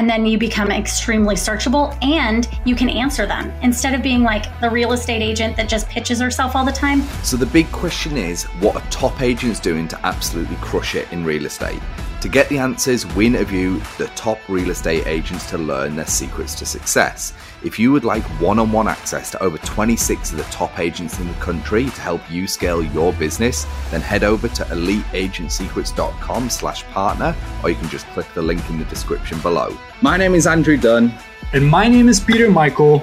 and then you become extremely searchable and you can answer them instead of being like the real estate agent that just pitches herself all the time. So the big question is what are top agents doing to absolutely crush it in real estate? To get the answers, we interview the top real estate agents to learn their secrets to success. If you would like one-on-one access to over 26 of the top agents in the country to help you scale your business, then head over to eliteagentsecrets.com slash partner, or you can just click the link in the description below. My name is Andrew Dunn. And my name is Peter Michael.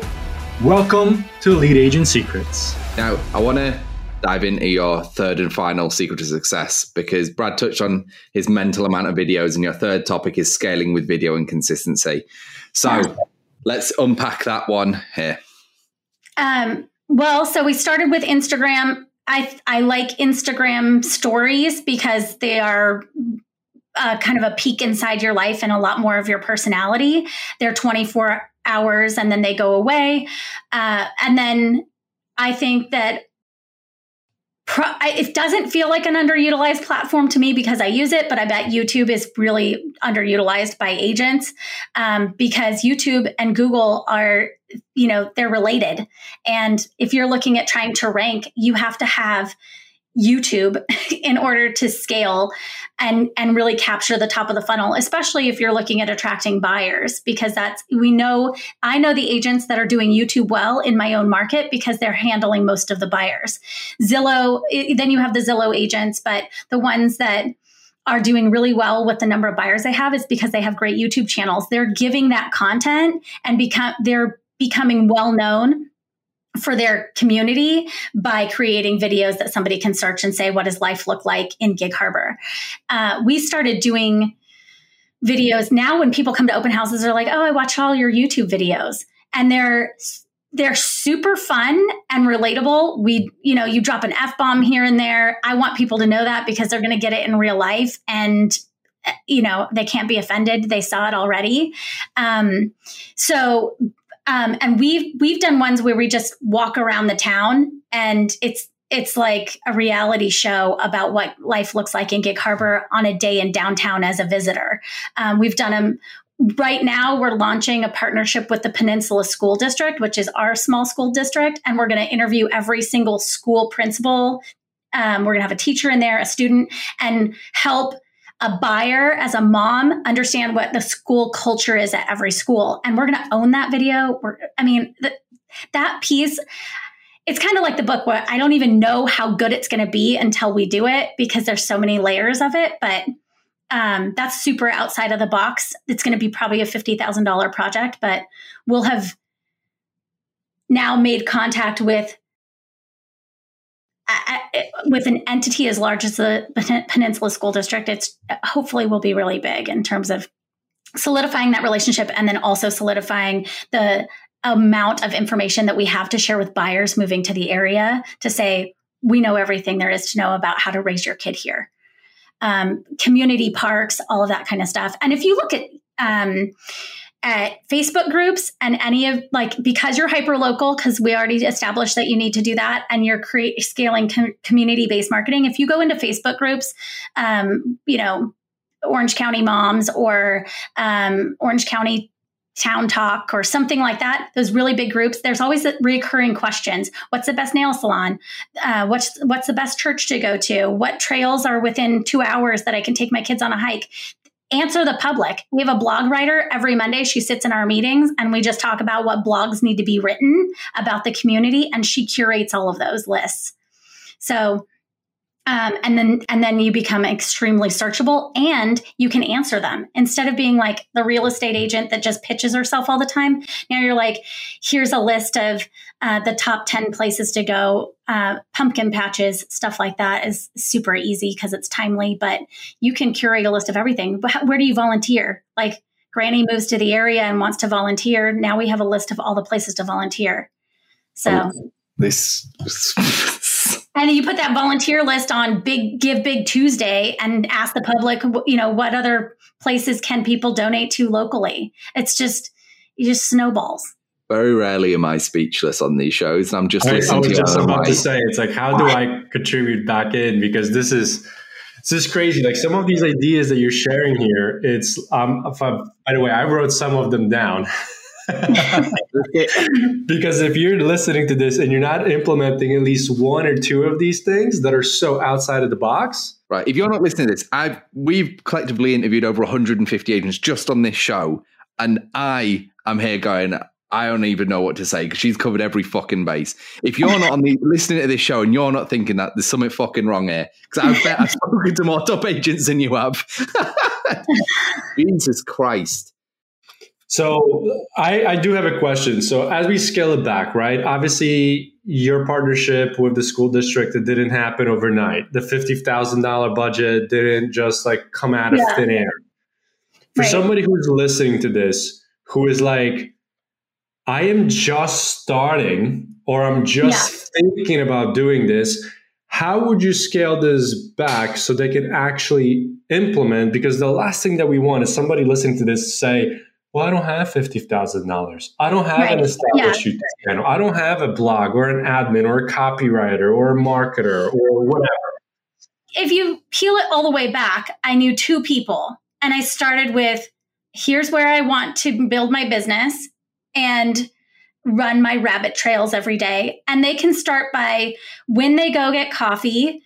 Welcome to Elite Agent Secrets. Now, I want to dive into your third and final secret to success because Brad touched on his mental amount of videos, and your third topic is scaling with video and consistency. So let's unpack that one here. Um, well, so we started with Instagram. I I like Instagram stories because they are uh, kind of a peek inside your life and a lot more of your personality. They're 24 hours and then they go away. Uh, and then I think that pro- it doesn't feel like an underutilized platform to me because I use it, but I bet YouTube is really underutilized by agents um, because YouTube and Google are, you know, they're related. And if you're looking at trying to rank, you have to have YouTube in order to scale and and really capture the top of the funnel especially if you're looking at attracting buyers because that's we know I know the agents that are doing YouTube well in my own market because they're handling most of the buyers. Zillow then you have the Zillow agents but the ones that are doing really well with the number of buyers they have is because they have great YouTube channels. They're giving that content and become they're becoming well known for their community by creating videos that somebody can search and say, what does life look like in Gig Harbor? Uh, we started doing videos. Now, when people come to open houses, they're like, oh, I watch all your YouTube videos. And they're they're super fun and relatable. We, you know, you drop an F bomb here and there. I want people to know that because they're going to get it in real life. And you know they can't be offended they saw it already um, so um, and we've we've done ones where we just walk around the town and it's it's like a reality show about what life looks like in Gig Harbor on a day in downtown as a visitor. Um, we've done them right now we're launching a partnership with the peninsula school district which is our small school district and we're going to interview every single school principal um, we're going to have a teacher in there a student and help a buyer as a mom understand what the school culture is at every school. And we're going to own that video. We're, i mean th- that piece it's kind of like the book where i don't even know how good it's going to be until we do it because there's so many layers of it but um, that's super outside of the box. It's going to be probably a $50000 project but we'll have now made contact with with an entity as large as the Peninsula School District, it's hopefully will be really big in terms of solidifying that relationship and then also solidifying the amount of information that we have to share with buyers moving to the area to say we know everything there is to know about how to raise your kid here. Um, community parks all of that kind of stuff. And if you look at um, at Facebook groups and any of like because you're hyper local because we already established that you need to do that and you're create scaling com- community based marketing. If you go into Facebook groups, um, you know Orange County moms or um, Orange County town talk or something like that those really big groups there's always recurring questions. What's the best nail salon? Uh, what's what's the best church to go to? What trails are within two hours that i can take my kids on a hike answer the public. We have a blog writer every Monday. She sits in our meetings and we just talk about what blogs need to be written about the community, and she curates all of those lists. So um, and then and then you become extremely searchable and you can answer them instead of being like the real estate agent that just pitches herself all the time now you're like here's a list of uh, the top 10 places to go uh, pumpkin patches stuff like that is super easy because it's timely but you can curate a list of everything. But where do you volunteer? Like granny moves to the area and wants to volunteer. Now we have a list of all the places to volunteer. So oh, this and you put that volunteer list on big give big tuesday and ask the public you know what other places can people donate to locally? It's just it just snowballs very rarely am I speechless on these shows, and I'm just I, listening I was to just about to say, it's like, how do I contribute back in? Because this is This is crazy. Like some of these ideas that you're sharing here, it's um. By the way, I wrote some of them down. because if you're listening to this and you're not implementing at least one or two of these things that are so outside of the box, right? If you're not listening to this, I've we've collectively interviewed over 150 agents just on this show, and I am here going. I don't even know what to say because she's covered every fucking base. If you're not on the listening to this show and you're not thinking that there's something fucking wrong here, because I bet I've spoken to more top agents than you have. Jesus Christ. So I, I do have a question. So as we scale it back, right? Obviously, your partnership with the school district it didn't happen overnight. The fifty thousand dollar budget didn't just like come out of yeah. thin air. For right. somebody who's listening to this, who is like, I am just starting, or I'm just yeah. thinking about doing this. How would you scale this back so they can actually implement? Because the last thing that we want is somebody listening to this say, well, I don't have fifty thousand dollars. I don't have right. an established yeah. YouTube channel. I don't have a blog or an admin or a copywriter or a marketer or whatever. If you peel it all the way back, I knew two people, and I started with, "Here's where I want to build my business," and run my rabbit trails every day. And they can start by when they go get coffee,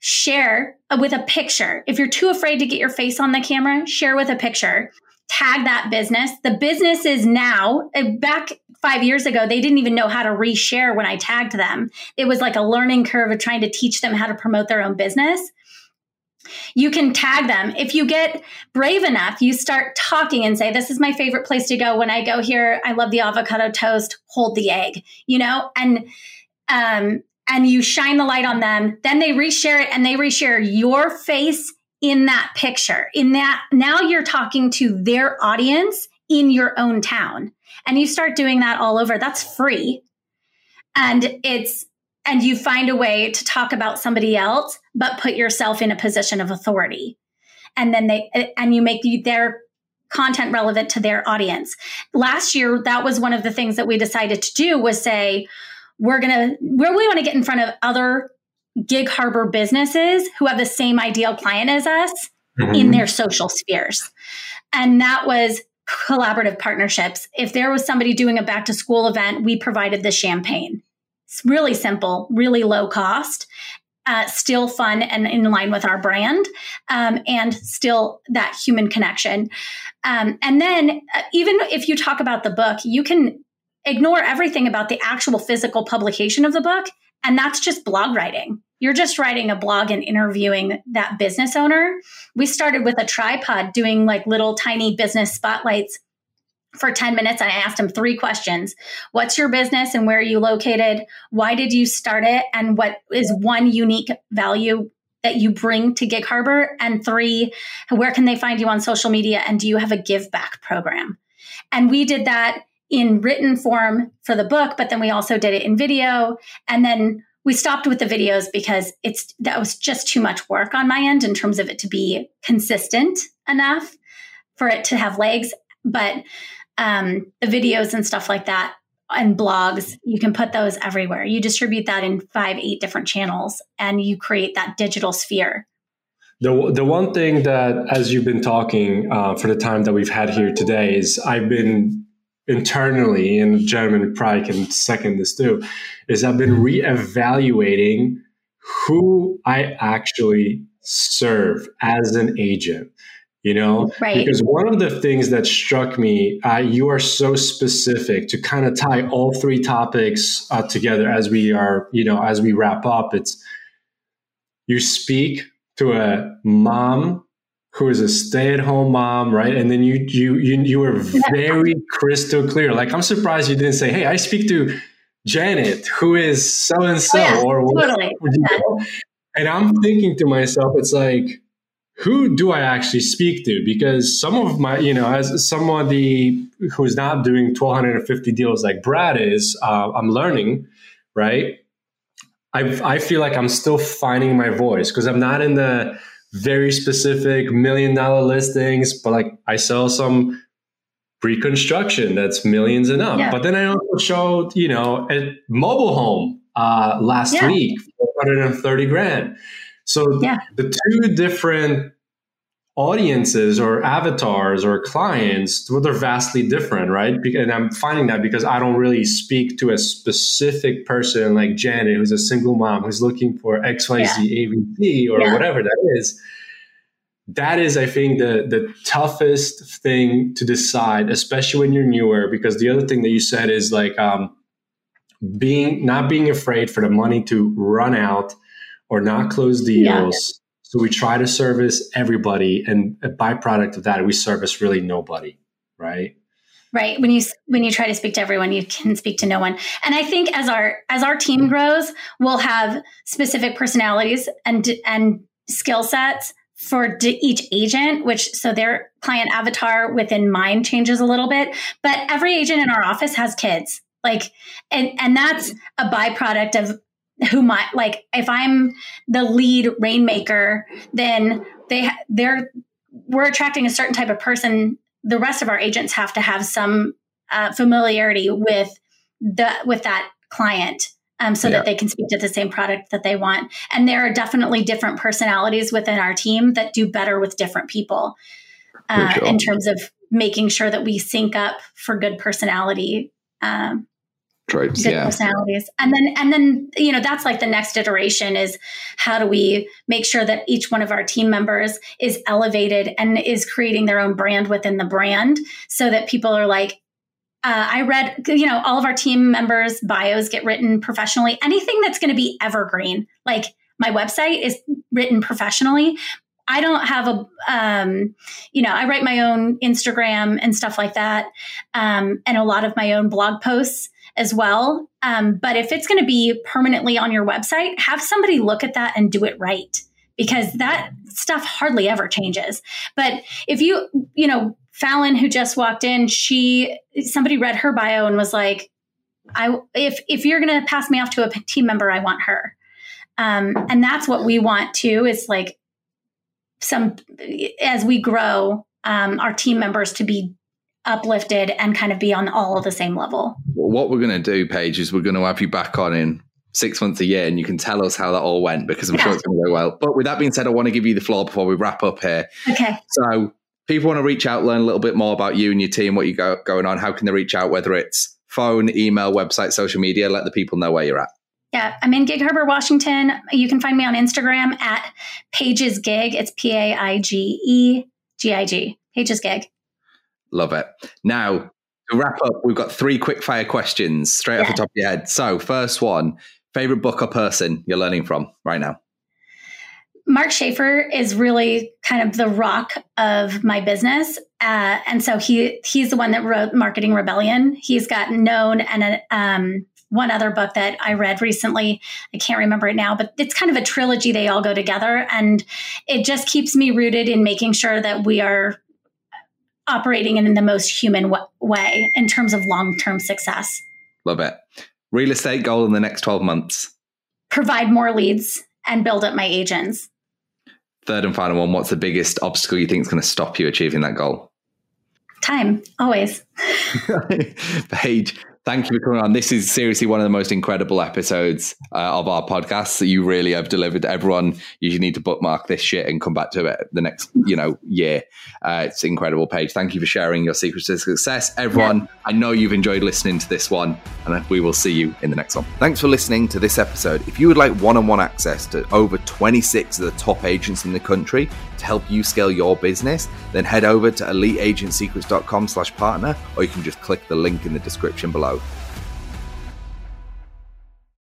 share with a picture. If you're too afraid to get your face on the camera, share with a picture tag that business. The business is now, uh, back five years ago, they didn't even know how to reshare when I tagged them. It was like a learning curve of trying to teach them how to promote their own business. You can tag them. If you get brave enough, you start talking and say, This is my favorite place to go. When I go here, I love the avocado toast, hold the egg, you know? And, um, and you shine the light on them, then they reshare it and they reshare your face in that picture. In that, now you're talking to their audience in your own town. And you start doing that all over. That's free. And it's, and you find a way to talk about somebody else, but put yourself in a position of authority. And then they, and you make their content relevant to their audience. Last year, that was one of the things that we decided to do was say, we're going to, where we want to get in front of other gig harbor businesses who have the same ideal client as us mm-hmm. in their social spheres. And that was collaborative partnerships. If there was somebody doing a back to school event, we provided the champagne. It's really simple, really low cost. Uh, still fun and in line with our brand, um, and still that human connection. Um, and then, uh, even if you talk about the book, you can ignore everything about the actual physical publication of the book and that's just blog writing. You're just writing a blog and interviewing that business owner. We started with a tripod doing like little tiny business spotlights for 10 minutes and I asked him three questions. What's your business and where are you located? Why did you start it? And what is one unique value that you bring to Gig Harbor? And three, where can they find you on social media? And do you have a give back program? And we did that in written form for the book, but then we also did it in video. And then we stopped with the videos because it's that was just too much work on my end in terms of it to be consistent enough for it to have legs. But um, the videos and stuff like that and blogs, you can put those everywhere. You distribute that in five, eight different channels, and you create that digital sphere. The, the one thing that, as you've been talking uh, for the time that we've had here today, is I've been internally, and gentleman probably can second this too, is I've been reevaluating who I actually serve as an agent. You know, right. because one of the things that struck me, uh, you are so specific to kind of tie all three topics uh, together as we are, you know, as we wrap up. It's you speak to a mom who is a stay-at-home mom, right? And then you you you you were very crystal clear. Like I'm surprised you didn't say, "Hey, I speak to Janet, who is so and so," or totally. Yeah. And I'm thinking to myself, it's like, who do I actually speak to? Because some of my, you know, as somebody who's not doing 1,250 deals like Brad is, uh, I'm learning, right? I I feel like I'm still finding my voice because I'm not in the very specific million dollar listings, but like I sell some pre-construction that's millions and up. Yeah. But then I also showed, you know, a mobile home uh, last yeah. week, 430 grand. So yeah. the two different audiences or avatars or clients, well, they're vastly different, right? And I'm finding that because I don't really speak to a specific person like Janet, who's a single mom who's looking for XYZ yeah. ABC or yeah. whatever that is. That is, I think, the the toughest thing to decide, especially when you're newer. Because the other thing that you said is like um, being not being afraid for the money to run out or not close deals. So we try to service everybody, and a byproduct of that, we service really nobody, right? Right. When you when you try to speak to everyone, you can speak to no one. And I think as our as our team grows, we'll have specific personalities and and skill sets for each agent, which so their client avatar within mine changes a little bit. But every agent in our office has kids. Like, and and that's a byproduct of who might like if I'm the lead rainmaker, then they they're we're attracting a certain type of person. The rest of our agents have to have some uh, familiarity with the with that client. Um, so yeah. that they can speak to the same product that they want. And there are definitely different personalities within our team that do better with different people uh, in terms of making sure that we sync up for good personality um, tropes yeah. personalities and then and then you know that's like the next iteration is how do we make sure that each one of our team members is elevated and is creating their own brand within the brand so that people are like uh, I read, you know, all of our team members' bios get written professionally. Anything that's going to be evergreen, like my website is written professionally. I don't have a, um, you know, I write my own Instagram and stuff like that, um, and a lot of my own blog posts as well. Um, but if it's going to be permanently on your website, have somebody look at that and do it right because that stuff hardly ever changes. But if you, you know, Fallon who just walked in, she somebody read her bio and was like, I if if you're going to pass me off to a team member, I want her. Um, and that's what we want too. Is like some as we grow, um, our team members to be uplifted and kind of be on all the same level. what we're going to do, Paige, is we're going to have you back on in six months a year and you can tell us how that all went because I'm yeah. sure it's going to go well. But with that being said, I want to give you the floor before we wrap up here. Okay. So people want to reach out, learn a little bit more about you and your team, what you got going on. How can they reach out, whether it's phone, email, website, social media? Let the people know where you're at. Yeah, I'm in Gig Harbor, Washington. You can find me on Instagram at Paige's Gig. It's P A I G E G I G. Paige's Gig. Love it. Now, to wrap up, we've got three quick fire questions straight yeah. off the top of your head. So, first one favorite book or person you're learning from right now? Mark Schaefer is really kind of the rock of my business. Uh, and so he he's the one that wrote Marketing Rebellion. He's got known and a, um, one other book that I read recently. I can't remember it now, but it's kind of a trilogy. They all go together. And it just keeps me rooted in making sure that we are operating in the most human w- way in terms of long term success. Love it. Real estate goal in the next 12 months? Provide more leads and build up my agents. Third and final one what's the biggest obstacle you think is going to stop you achieving that goal? Time, always. Paige, Thank you for coming on. This is seriously one of the most incredible episodes uh, of our podcast that you really have delivered. Everyone, you need to bookmark this shit and come back to it the next, you know, year. Uh, it's incredible, Paige. Thank you for sharing your secrets to success. Everyone, yeah. I know you've enjoyed listening to this one, and we will see you in the next one. Thanks for listening to this episode. If you would like one-on-one access to over 26 of the top agents in the country to help you scale your business, then head over to eliteagentsecrets.com slash partner, or you can just click the link in the description below.